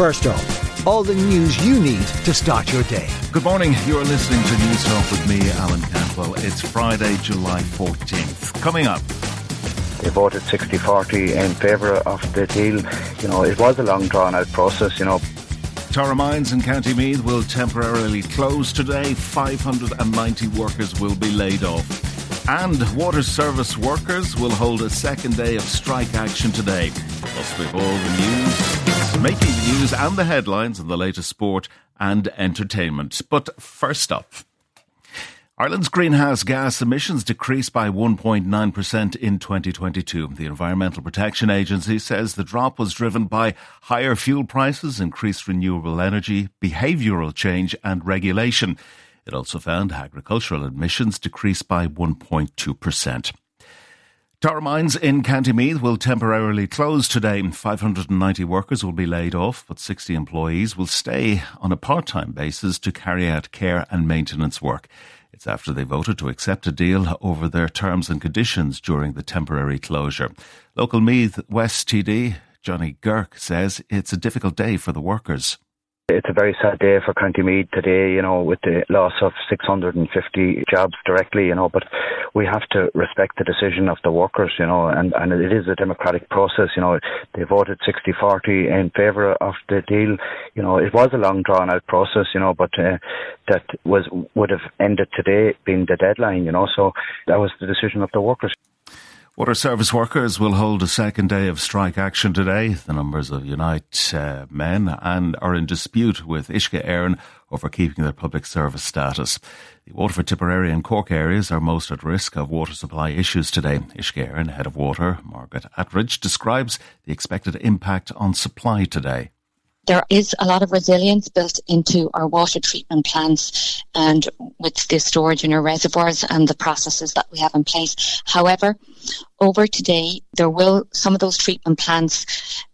First up, all the news you need to start your day. Good morning. You're listening to Newstalk with me, Alan Campbell. It's Friday, July 14th. Coming up. They voted 60 40 in favour of the deal. You know, it was a long drawn out process, you know. Tara Mines in County Meath will temporarily close today. 590 workers will be laid off. And water service workers will hold a second day of strike action today. Plus, we've all the news, making the news and the headlines and the latest sport and entertainment. But first up, Ireland's greenhouse gas emissions decreased by 1.9% in 2022. The Environmental Protection Agency says the drop was driven by higher fuel prices, increased renewable energy, behavioural change, and regulation. It also found agricultural emissions decreased by 1.2%. Tara Mines in County Meath will temporarily close today. 590 workers will be laid off, but 60 employees will stay on a part time basis to carry out care and maintenance work. It's after they voted to accept a deal over their terms and conditions during the temporary closure. Local Meath West TD Johnny Guirke says it's a difficult day for the workers. It's a very sad day for County Meath today, you know, with the loss of 650 jobs directly, you know, but we have to respect the decision of the workers, you know, and, and it is a democratic process, you know. They voted 60 40 in favour of the deal. You know, it was a long drawn out process, you know, but uh, that was would have ended today being the deadline, you know, so that was the decision of the workers. Water service workers will hold a second day of strike action today. The numbers of Unite uh, men and are in dispute with Uisce Éireann over keeping their public service status. The Waterford, Tipperary and Cork areas are most at risk of water supply issues today. Uisce Éireann, head of water, Margaret Attridge, describes the expected impact on supply today. There is a lot of resilience built into our water treatment plants and with the storage in our reservoirs and the processes that we have in place. However, over today, there will some of those treatment plants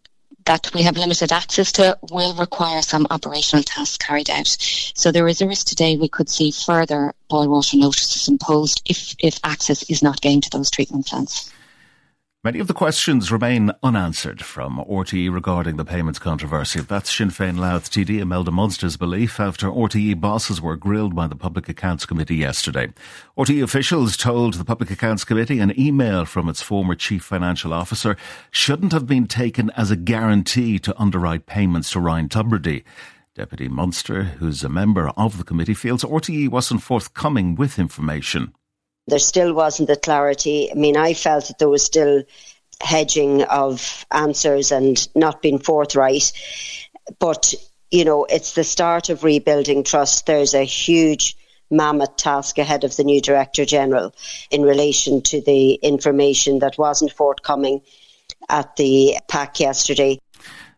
that we have limited access to will require some operational tasks carried out. So there is a risk today we could see further boil water notices imposed if, if access is not gained to those treatment plants. Many of the questions remain unanswered from RTE regarding the payments controversy. That's Sinn Féin Louth TD Imelda Munster's belief after RTE bosses were grilled by the Public Accounts Committee yesterday. RTE officials told the Public Accounts Committee an email from its former chief financial officer shouldn't have been taken as a guarantee to underwrite payments to Ryan Tubridy. Deputy Munster, who's a member of the committee, feels RTE wasn't forthcoming with information there still wasn't the clarity. I mean, I felt that there was still hedging of answers and not being forthright. But, you know, it's the start of rebuilding trust. There's a huge mammoth task ahead of the new Director General in relation to the information that wasn't forthcoming at the PAC yesterday.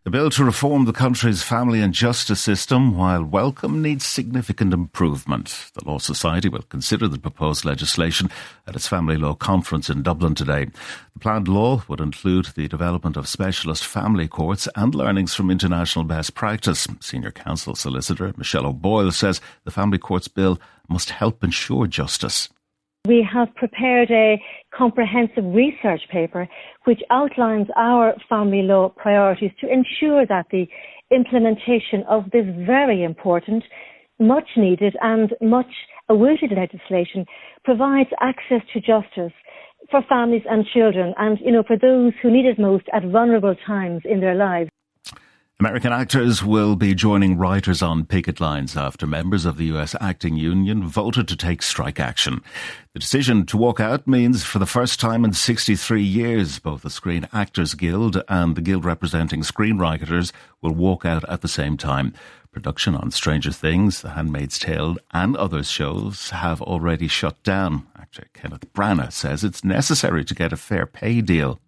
The bill to reform the country's family and justice system, while welcome, needs significant improvement. The Law Society will consider the proposed legislation at its family law conference in Dublin today. The planned law would include the development of specialist family courts and learnings from international best practice. Senior counsel solicitor Michelle O'Boyle says the family courts bill must help ensure justice. We have prepared a comprehensive research paper which outlines our family law priorities to ensure that the implementation of this very important, much needed and much awaited legislation provides access to justice for families and children and, you know, for those who need it most at vulnerable times in their lives. American actors will be joining writers on picket lines after members of the US acting union voted to take strike action. The decision to walk out means for the first time in 63 years, both the Screen Actors Guild and the guild representing screenwriters will walk out at the same time. Production on Stranger Things, The Handmaid's Tale, and other shows have already shut down. Actor Kenneth Branagh says it's necessary to get a fair pay deal.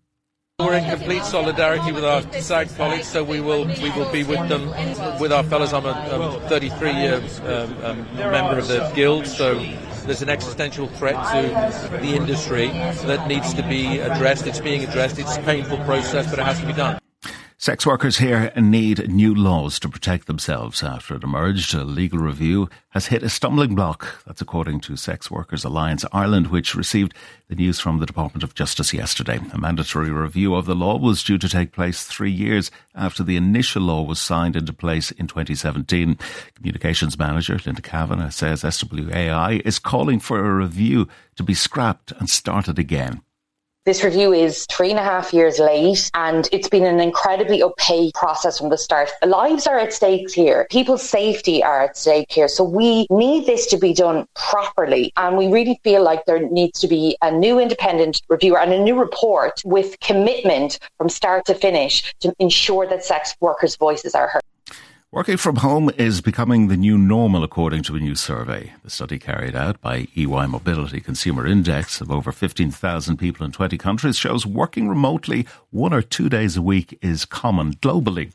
We're in complete solidarity with our SAG colleagues, so we will we will be with them, with our fellows. I'm a 33 year um, um, member of the guild, so there's an existential threat to the industry that needs to be addressed. It's being addressed. It's a painful process, but it has to be done. Sex workers here need new laws to protect themselves after it emerged. A legal review has hit a stumbling block. That's according to Sex Workers Alliance Ireland, which received the news from the Department of Justice yesterday. A mandatory review of the law was due to take place three years after the initial law was signed into place in 2017. Communications manager Linda Kavanagh says SWAI is calling for a review to be scrapped and started again. This review is three and a half years late and it's been an incredibly opaque process from the start. Lives are at stake here. People's safety are at stake here. So we need this to be done properly. And we really feel like there needs to be a new independent reviewer and a new report with commitment from start to finish to ensure that sex workers' voices are heard. Working from home is becoming the new normal, according to a new survey. The study carried out by EY Mobility Consumer Index of over 15,000 people in 20 countries shows working remotely one or two days a week is common globally.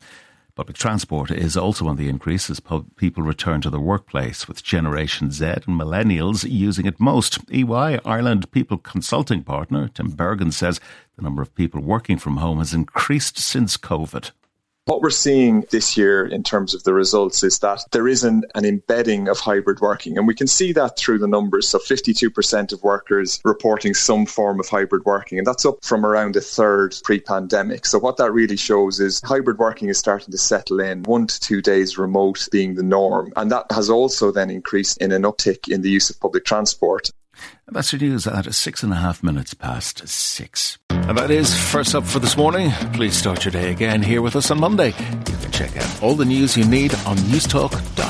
Public transport is also on the increase as people return to the workplace, with Generation Z and millennials using it most. EY Ireland People Consulting Partner Tim Bergen says the number of people working from home has increased since COVID. What we're seeing this year in terms of the results is that there is an, an embedding of hybrid working, and we can see that through the numbers. So 52% of workers reporting some form of hybrid working, and that's up from around a third pre pandemic. So what that really shows is hybrid working is starting to settle in, one to two days remote being the norm. And that has also then increased in an uptick in the use of public transport. That's your news at six and a half minutes past six. And that is first up for this morning. Please start your day again here with us on Monday. You can check out all the news you need on newstalk.com.